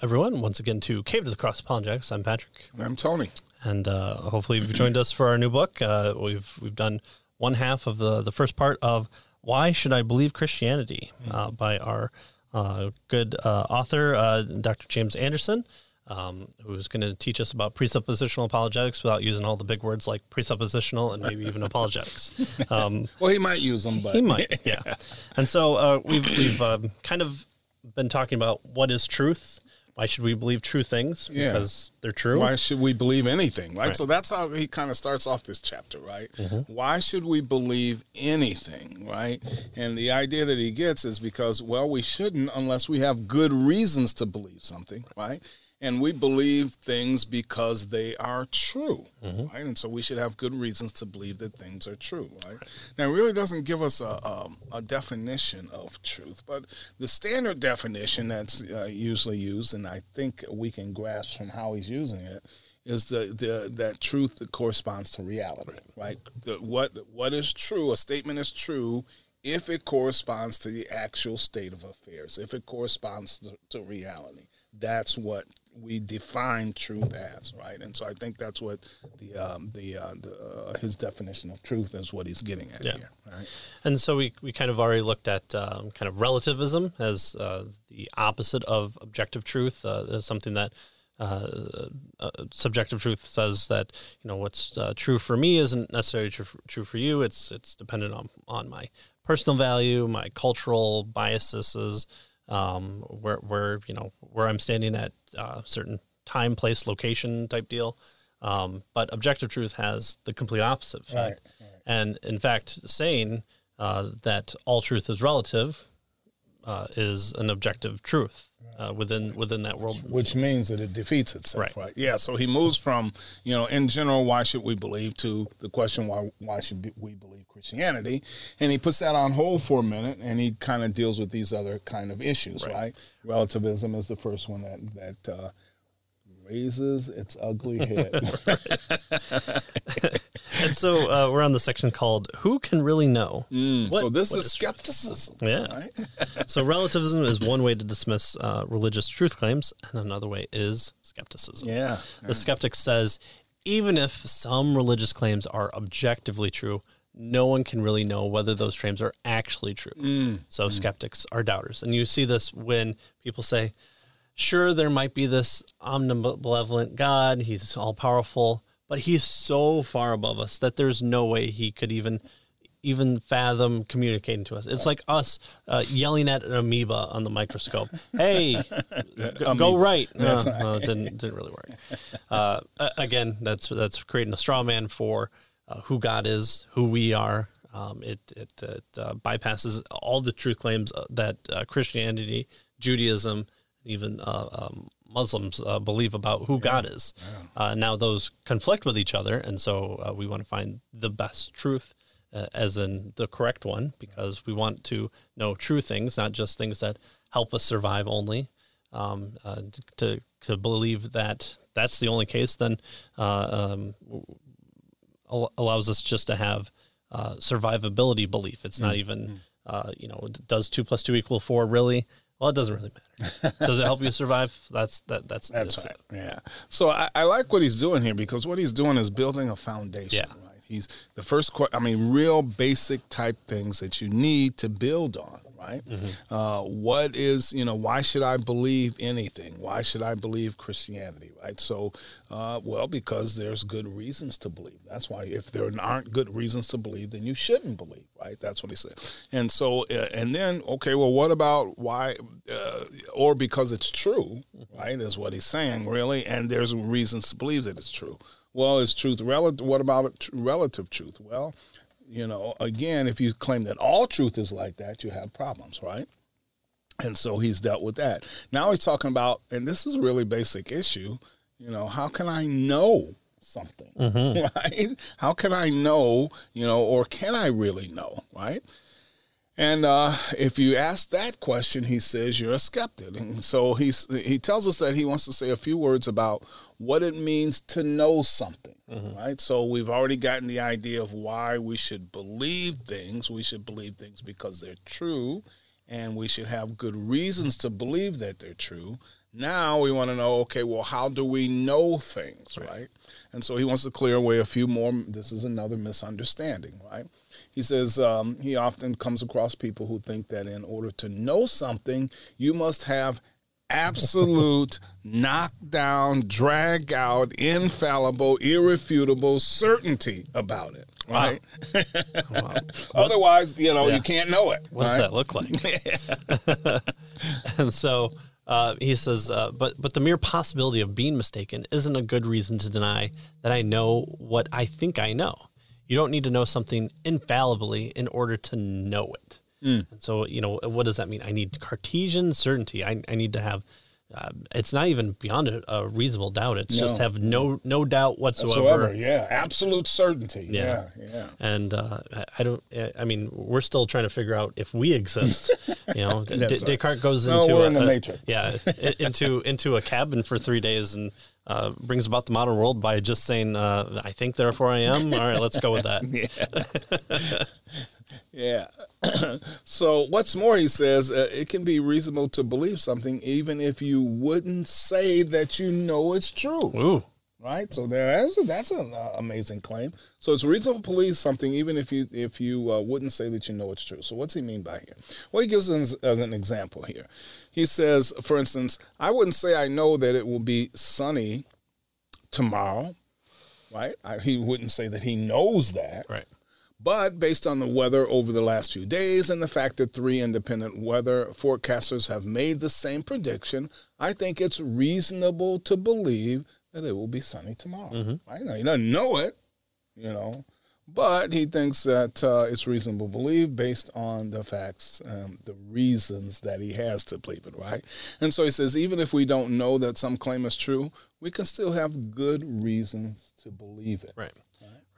Everyone. Once again to Cave to the Cross Apologetics. I'm Patrick. I'm Tony. And uh, hopefully you've joined us for our new book. Uh, we've we've done one half of the, the first part of Why Should I Believe Christianity uh, by our uh, good uh, author, uh, Dr. James Anderson, um, who's going to teach us about presuppositional apologetics without using all the big words like presuppositional and maybe even apologetics. Um, Well, he might use them, but he might, yeah. And so uh, we've we've um, kind of been talking about what is truth. Why should we believe true things? Yeah. Because they're true. why should we believe anything, right? Right. So that's how he kind of starts off this chapter, right? Mm-hmm. Why should we believe anything, right? And the idea that he gets is because, well, we shouldn't unless we have good reasons to believe something, right? And we believe things because they are true, right? And so we should have good reasons to believe that things are true, right? Now, it really doesn't give us a, a, a definition of truth, but the standard definition that's uh, usually used, and I think we can grasp from how he's using it, is the, the that truth that corresponds to reality, right? The, what what is true? A statement is true if it corresponds to the actual state of affairs, if it corresponds to, to reality. That's what we define truth as, right? And so I think that's what the um, the, uh, the uh, his definition of truth is what he's getting at Yeah. here, right? And so we, we kind of already looked at um, kind of relativism as uh, the opposite of objective truth. Uh, something that uh, uh, subjective truth says that you know what's uh, true for me isn't necessarily true for, true for you. It's it's dependent on on my personal value, my cultural biases, um, where where you know where I'm standing at uh, certain time, place, location type deal. Um, but objective truth has the complete opposite effect. And in fact, saying uh, that all truth is relative uh, is an objective truth uh, within within that world. which means that it defeats itself, Right. right. Yeah. So he moves from, you know, in general, why should we believe to the question why why should we believe Christianity, and he puts that on hold for a minute, and he kind of deals with these other kind of issues, Right. right? Relativism is the first one that that uh, raises its ugly head. And so uh, we're on the section called "Who Can Really Know." What- Mm. so this what is is skepticism, Yeah. right? So relativism is one way to dismiss uh, religious truth claims, and another way is skepticism. Yeah. The skeptic says even if some religious claims are objectively true, no one can really know whether those claims are actually true. Mm. So skeptics are doubters. And you see this when people say, sure, there might be this omnibenevolent God, he's all powerful, but he's so far above us that there's no way he could even even fathom communicating to us. It's like us uh, yelling at an amoeba on the microscope. Hey, go, go right. No, That's no, it didn't didn't really work. Uh, again, that's that's creating a straw man for uh, who God is, who we are. Um, it it, it uh, bypasses all the truth claims uh, that uh, Christianity, Judaism, even uh, um, Muslims uh, believe about who God is. Uh, now those conflict with each other, and so uh, we want to find the best truth. Uh, as in the correct one, because we want to know true things, not just things that help us survive only um, uh, to to believe that that's the only case, then uh, um, al- allows us just to have uh, survivability belief. It's not even uh, you know does two plus two equal four really? Well, it doesn't really matter. does it help you survive? That's that that's That's right. it. Yeah. So I, I like what he's doing here because what he's doing is building a foundation. Yeah. Right. He's the first. I mean, real basic type things that you need to build on. Right. Mm-hmm. Uh, what is you know? Why should I believe anything? Why should I believe Christianity? Right. So, uh, well, because there's good reasons to believe. That's why if there aren't good reasons to believe, then you shouldn't believe. Right. That's what he said. And so, uh, and then okay, well, what about why? Uh, or because it's true, right? Is what he's saying really, and there's reasons to believe that it's true. Well, is truth relative? What about relative truth? Well, you know, again, if you claim that all truth is like that, you have problems, right? And so he's dealt with that. Now he's talking about, and this is a really basic issue. You know, how can I know something, right? How can I know, you know, or can I really know, right? And uh, if you ask that question, he says you're a skeptic. And so he's he tells us that he wants to say a few words about what it means to know something. Right. So we've already gotten the idea of why we should believe things. We should believe things because they're true, and we should have good reasons to believe that they're true. Now we want to know, okay, well, how do we know things, right? And so he wants to clear away a few more. This is another misunderstanding, right? He says um, he often comes across people who think that in order to know something, you must have absolute, knockdown, drag out, infallible, irrefutable certainty about it. Right. Wow. Otherwise, you know, Yeah. you can't know it. What does that look like? and so uh, he says, uh, but but the mere possibility of being mistaken isn't a good reason to deny that I know what I think I know. You don't need to know something infallibly in order to know it. Hmm. And so you know what does that mean? I need Cartesian certainty. I, I need to have. Uh, it's not even beyond a, a reasonable doubt. It's just have no no doubt whatsoever. Whatsoever, yeah, absolute certainty. Yeah. Yeah, yeah. and uh, I- don't. I mean, we're still trying to figure out if we exist. You know, D- right. Descartes goes No, into a, in a- Matrix. Yeah, into into a cabin for three days and uh, brings about the modern world by just saying, uh, "I think, therefore I am." All right, let's go with that. Yeah. so, what's more, he says, uh, it can be reasonable to believe something even if you wouldn't say that you know it's true. Ooh, Right. So there's that's an uh, amazing claim. So it's reasonable to believe something even if you if you uh, wouldn't say that you know it's true. So what's he mean by here? Well, he gives us as an example here. He says, for instance, I wouldn't say I know that it will be sunny tomorrow. Right. I, he wouldn't say that he knows that. right. But based on the weather over the last few days and the fact that three independent weather forecasters have made the same prediction, I think it's reasonable to believe that it will be sunny tomorrow. Mm-hmm. Right? know he doesn't know it, you know, but he thinks that uh, it's reasonable to believe based on the facts, um, the reasons that he has to believe it, right? And so he says, even if we don't know that some claim is true, we can still have good reasons to believe it. Right.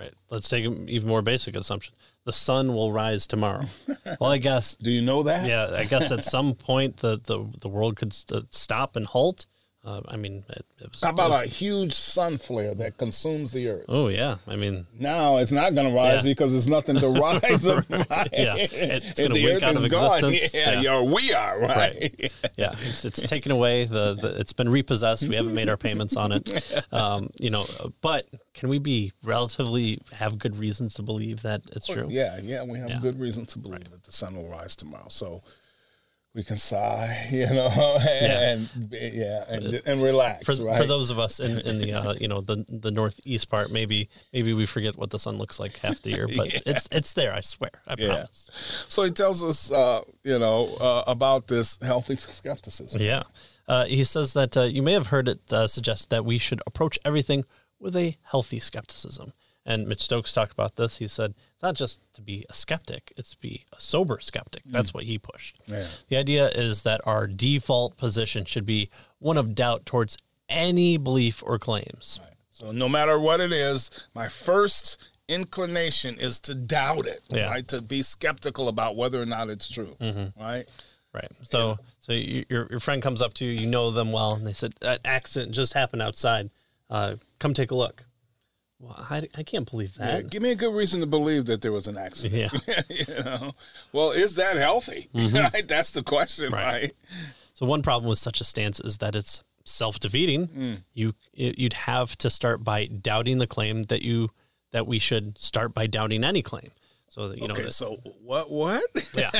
Right. Let's take an even more basic assumption. The sun will rise tomorrow. well, I guess. Do you know that? Yeah, I guess at some point the the, the world could st- stop and halt. Uh, I mean, it, it was, How about a huge sun flare that consumes the earth? Oh yeah, I mean, Now it's not going to rise Yeah. because there's nothing to rise up. Right? Yeah. It's gonna the wink out of gone. existence. Yeah, Yeah. we are right. yeah, it's it's taken away. The, the it's been repossessed. We haven't made our payments on it. Um, you know, but can we be relatively have good reasons to believe that it's true? Yeah, yeah, we have Yeah. good reason to believe that the sun will rise tomorrow. So we can sigh, you know, and yeah, and, and relax. For, right? for those of us in, in the uh, you know the the northeast part, maybe maybe we forget what the sun looks like half the year, but it's it's there. I swear. I Yeah. promise. so he tells us, uh, you know, uh, about this healthy skepticism. Yeah. Uh, he says that uh, you may have heard it uh, suggest that we should approach everything with a healthy skepticism. And Mitch Stokes talked about this. He said it's not just to be a skeptic, it's to be a sober skeptic. That's what he pushed. Yeah. The idea is that our default position should be one of doubt towards any belief or claims. So no matter what it is, my first inclination is to doubt it, Yeah. right? To be skeptical about whether or not it's true, right? Right. So, so you, your your friend comes up to you, you know them well, and they said that accident just happened outside. Uh, come take a look. Well, I, I can't believe Yeah, that. give me a good reason to believe that there was an accident. Yeah. you know, well, is that healthy? right? That's the question, Right. right? So one problem with such a stance is that it's self-defeating. Hmm. You you'd have to start by doubting the claim that you that we should start by doubting any claim. So that you know okay, that- so what? What? yeah.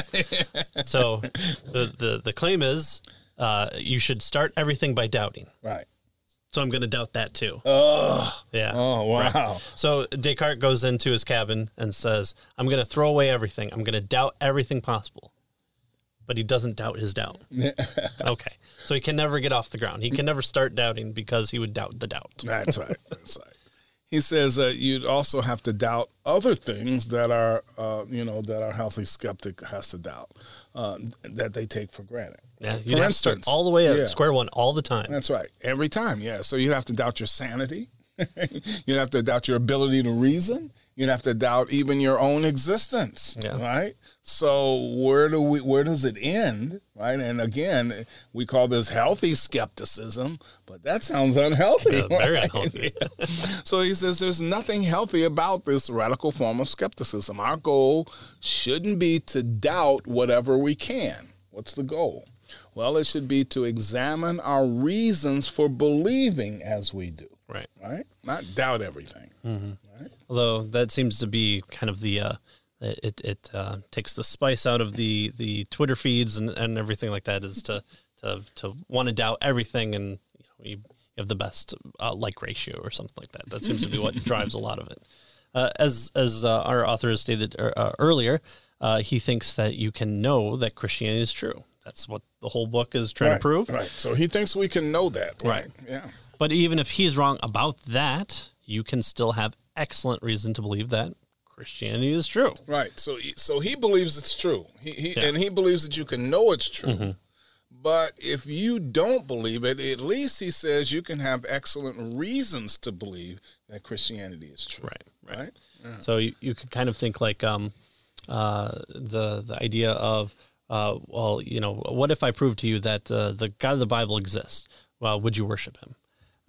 so the, the the claim is uh, you should start everything by doubting. right. So I'm going to doubt that too. Oh, yeah. oh, wow. So Descartes goes into his cabin and says, "I'm going to throw away everything. I'm going to doubt everything possible." But he doesn't doubt his doubt. okay. So he can never get off the ground. He can never start doubting because he would doubt the doubt. That's right. That's right. He says uh, you'd also have to doubt other things that are, uh, you know, that our healthy skeptic has to doubt uh, that they take for granted. Yeah, For you'd have to start instance, all the way at yeah. square one all the time. That's right. Every time, yeah. So you'd have to doubt your sanity. you'd have to doubt your ability to reason. You'd have to doubt even your own existence. Yeah. Right. So where do we? Where does it end? Right. And again, we call this healthy skepticism, but that sounds unhealthy. Yeah, very right? unhealthy. So he says there's nothing healthy about this radical form of skepticism. Our goal shouldn't be to doubt whatever we can. What's the goal? Well, it should be to examine our reasons for believing as we do, Right. right? Not doubt everything. Mm-hmm. Although that seems to be kind of the uh, it it uh, takes the spice out of the the Twitter feeds and, and everything like that is to to to want to doubt everything and you, know, you have the best uh, like ratio or something like that. That seems to be what drives a lot of it. Uh, as as uh, our author has stated uh, earlier, uh, he thinks that you can know that Christianity is true. That's what the whole book is trying right, to prove. Right. So he thinks we can know that. Right. Right. Yeah. But even if he's wrong about that, you can still have excellent reason to believe that Christianity is true. Right. So he- so he believes it's true. He, he Yeah. Mm-hmm. and he believes that you can know it's true. But if you don't believe it, at least he says you can have excellent reasons to believe that Christianity is true. Right. Right. So you, you could kind of think like um, uh, the the idea of uh, well, you know, what if I prove to you that uh, the God of the Bible exists? Well, would you worship him?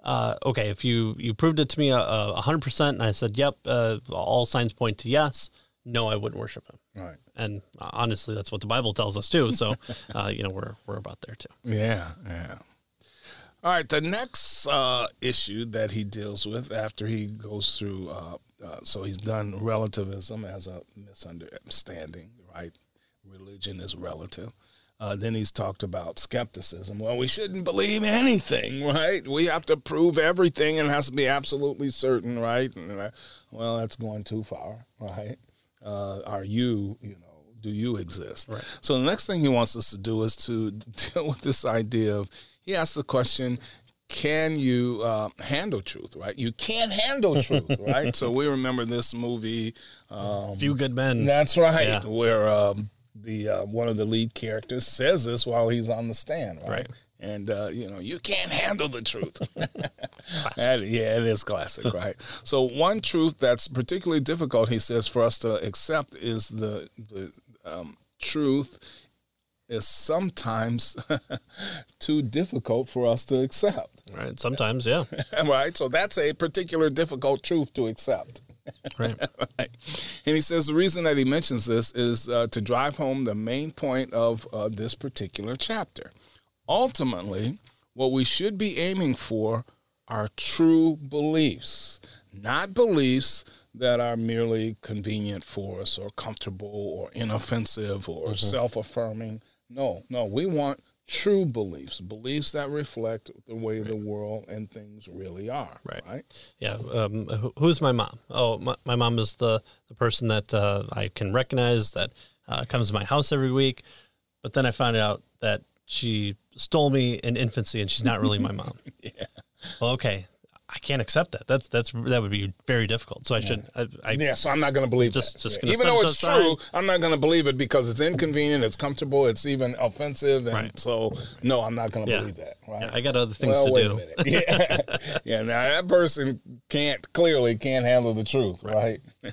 Uh, okay, if you you proved it to me a hundred percent, and I said, "Yep," uh, all signs point to yes. No, I wouldn't worship him. Right. And uh, honestly, that's what the Bible tells us too. So, uh, you know, we're we're about there too. Yeah, yeah. All right, the next uh, issue that he deals with after he goes through, uh, uh, so he's done relativism as a misunderstanding, right? Religion is relative. Uh, then he's talked about skepticism. Well, we shouldn't believe anything, right? We have to prove everything and it has to be absolutely certain, right? And, uh, well, that's going too far, right? Uh, are you, you know, do you exist? Right. So the next thing he wants us to do is to deal with this idea of he asks the question, can you uh, handle truth? Right? You can't handle truth, right? so we remember this movie. Um, Few good men. that's right, Yeah. where um, the uh, one of the lead characters says this while he's on the stand, right? Right. And uh, you know, you can't handle the truth. That- yeah, it is classic, right? so one truth that's particularly difficult, he says, for us to accept is the the um, truth is sometimes too difficult for us to accept, Right. Sometimes, yeah. right? So that's a particular difficult truth to accept. Right. Right. And he says the reason that he mentions this is uh, to drive home the main point of uh, this particular chapter. Ultimately, what we should be aiming for are true beliefs, not beliefs that are merely convenient for us or comfortable or inoffensive or self affirming. No, no, we want true beliefs, beliefs that reflect the way the world and things really are. Right. right? Yeah. Um, who- who's my mom? Oh, my, my mom is the, the person that uh, I can recognize that uh, comes to my house every week. But then I found out that she stole me in infancy and she's not really my mom. Yeah. Well, okay. I can't accept that. That's that's that would be very difficult. So I should. I, I, Yeah, so I'm not going to believe Just- that. just Yeah. even though it's true, I'm not going to believe it because it's inconvenient, it's comfortable, it's even offensive, and Right. so no, I'm not going to Yeah. believe that. Right? yeah, I got other things well, to do. Yeah, yeah. Now that person can't clearly can't handle the truth, right?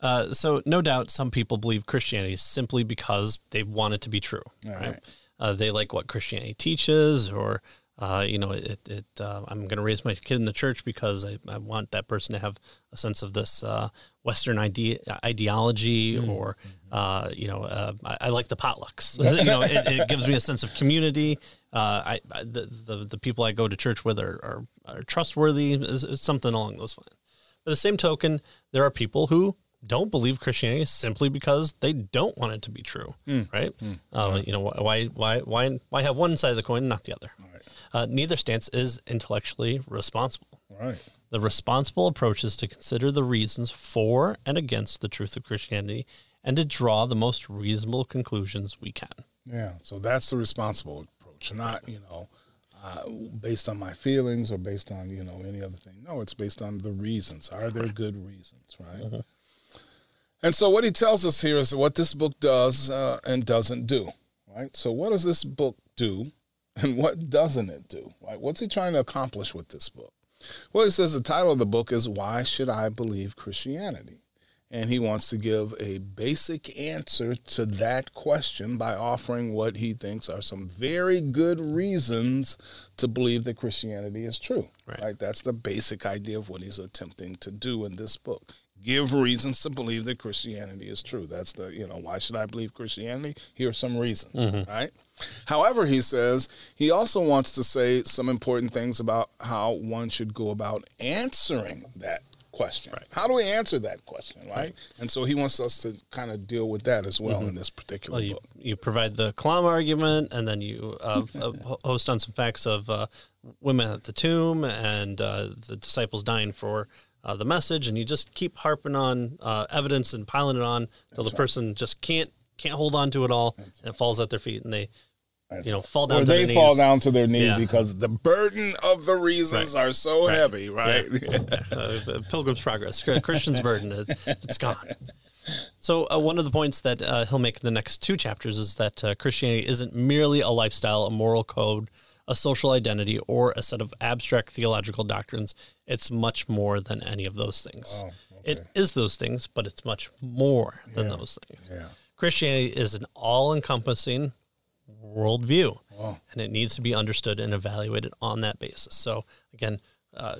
Uh, so no doubt some people believe Christianity simply because they want it to be true. All right? right. Uh, they like what Christianity teaches, or uh, you know, it. it uh, I'm going to raise my kid in the church because I, I want that person to have a sense of this uh, Western idea ideology, Mm. or uh, you know, uh, I, I like the potlucks. you know, it, it gives me a sense of community. Uh, I, I the, the the people I go to church with are are, are trustworthy. Is, is something along those lines. By the same token, there are people who don't believe Christianity simply because they don't want it to be true, right? Uh, you know, why, why, why, why have one side of the coin and not the other? Uh, neither stance is intellectually responsible. Right. The responsible approach is to consider the reasons for and against the truth of Christianity and to draw the most reasonable conclusions we can. Yeah. So that's the responsible approach, not you know. Uh, based on my feelings or based on you know any other thing no it's based on the reasons are there good reasons right and so what he tells us here is what this book does uh, and doesn't do right so what does this book do and what doesn't it do right what's he trying to accomplish with this book well he says the title of the book is why should i believe christianity and he wants to give a basic answer to that question by offering what he thinks are some very good reasons to believe that Christianity is true. Right. That's the basic idea of what he's attempting to do in this book. give reasons to believe that Christianity is true. That's the, you know, why should I believe Christianity? Here are some reasons, Mm-hmm. right? However, he says he also wants to say some important things about how one should go about answering that question. Right. How do we answer that question, right? And so he wants us to kind of deal with that as well in this particular Mm-hmm. Well, you, book. you provide the Kalam argument, and then you uh, uh, host on some facts of uh, women at the tomb and uh, the disciples dying for uh, the message, and you just keep harping on uh, evidence and piling it on until the person just can't can't hold on to it all, and it falls at their feet, and they you know fall down or they fall down to their knees Yeah. because the burden of the reasons are so Right. heavy, right? uh, Pilgrim's Progress, Christian's burden, it's, it's gone. So uh, one of the points that uh, he'll make in the next two chapters is that uh, Christianity isn't merely a lifestyle, a moral code, a social identity, or a set of abstract theological doctrines. It's much more than any of those things. Oh, It is those things, but it's much more than those things. yeah. Christianity is an all-encompassing worldview, Wow. and it needs to be understood and evaluated on that basis. So again, uh,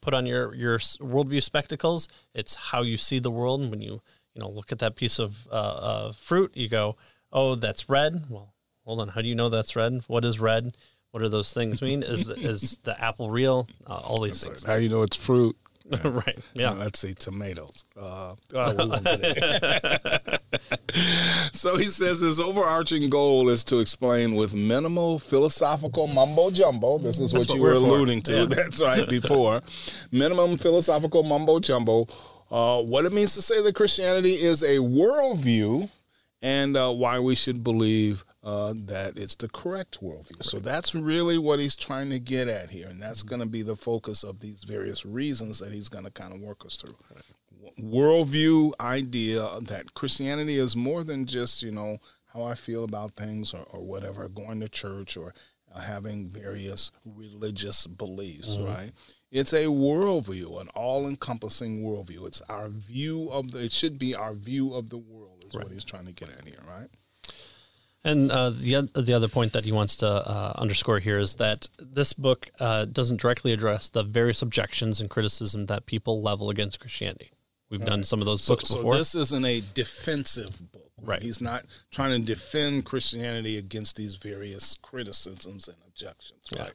put on your your worldview spectacles. It's how you see the world. And when you you know look at that piece of uh, uh, fruit, you go, "Oh, that's red." Well, hold on. How do you know that's red? What is red? What do those things mean? Is is the apple real? Uh, all these things, How do you know it's fruit? right? Yeah. Uh, let's see, tomatoes. Uh, oh, we won't get it. so he says his overarching goal is to explain with minimal philosophical mumbo jumbo. This is what what you we're were for. alluding to. Yeah. That's right, before. Minimum philosophical mumbo jumbo. Uh, what it means to say that Christianity is a worldview and uh, why we should believe uh, that it's the correct worldview. So that's really what he's trying to get at here, and that's going to be the focus of these various reasons that he's going to kind of work us through. Worldview idea that Christianity is more than just you know how I feel about things or, or whatever, going to church or uh, having various religious beliefs, right? It's a worldview, an all-encompassing worldview. It's our view of the. It should be our view of the world. Is what he's trying to get at here, right? And uh, the the other point that he wants to uh, underscore here is that this book uh, doesn't directly address the various objections and criticism that people level against Christianity. We've done some of those So, books so before. this isn't a defensive book. Right. He's not trying to defend Christianity against these various criticisms and objections. Right. Yeah.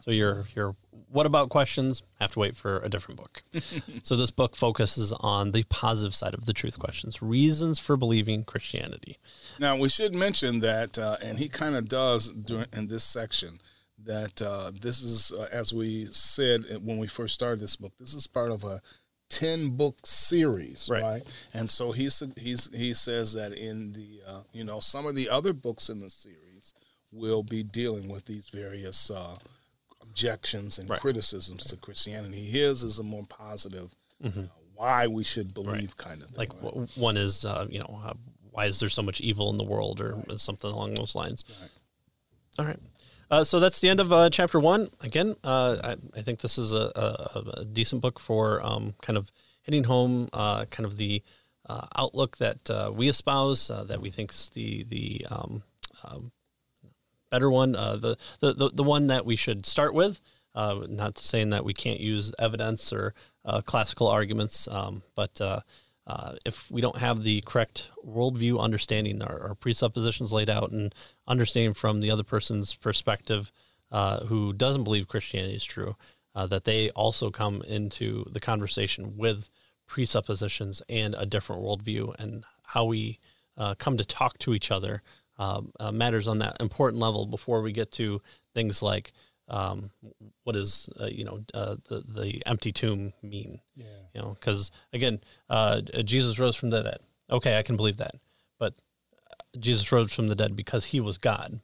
So your your what about questions have to wait for a different book. so this book focuses on the positive side of the truth questions, reasons for believing Christianity. Now we should mention that, uh, and he kind of does during in this section. That uh, this is, uh, as we said when we first started this book, this is part of a ten book series, Right. right? And so he's he's he says that in the uh, you know some of the other books in the series will be dealing with these various uh, objections and Right. criticisms to Christianity. His is a more positive, uh, why we should believe kind of thing. Like right? w- one is uh, you know uh, why is there so much evil in the world or something along those lines. All right. Uh, so that's the end of uh, chapter one. Again, uh, I, I think this is a, a, a decent book for um, kind of hitting home uh, kind of the uh, outlook that uh, we espouse, uh, that we think the the um, um, better one, uh, the, the the the one that we should start with. Uh, not saying that we can't use evidence or uh, classical arguments, um, but uh, uh, if we don't have the correct worldview understanding, our, our presuppositions laid out, and understanding from the other person's perspective uh, who doesn't believe Christianity is true, that they also come into the conversation with presuppositions and a different worldview, and how we come to talk to each other um, uh, matters on that important level before we get to things like um, what does uh, you know uh, the the empty tomb mean? Yeah. You know, because again, uh, Jesus rose from the dead. Okay, I can believe that, but uh, Jesus rose from the dead because he was God.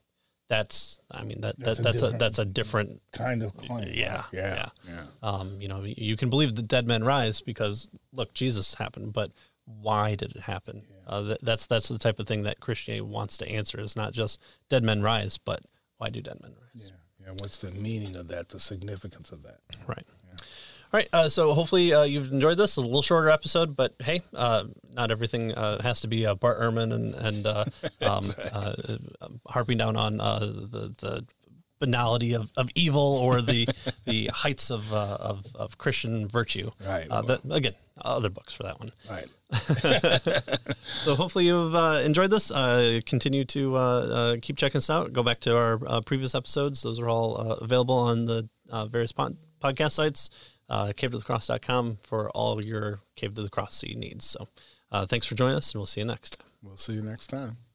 That's I mean that, That's that a that's a different- that's a different kind of claim. yeah, yeah, yeah. um, you know, you can believe the dead men rise because look, Jesus happened, but why did it happen? Uh, th- that's that's the type of thing that Christianity wants to answer. It's not just dead men rise, but why do dead men rise? Yeah, yeah. What's the meaning of that? The significance of that? Right. All right. Uh, so hopefully uh, you've enjoyed this. A little shorter episode, but hey, uh, not everything uh, has to be uh, Bart Ehrman and and uh, um, uh, harping down on uh, the the banality of, of evil or the the heights of, uh, of of Christian virtue. Right. Uh, that, again, other books for that one. Right. So hopefully you've uh, enjoyed this. Uh, continue to uh, uh, keep checking us out. Go back to our uh, previous episodes. Those are all uh, available on the uh, various pod- podcast sites. Uh, cave to the cross.com for all your cave to the cross needs. So uh, thanks for joining us, and we'll see you next time. We'll see you next time.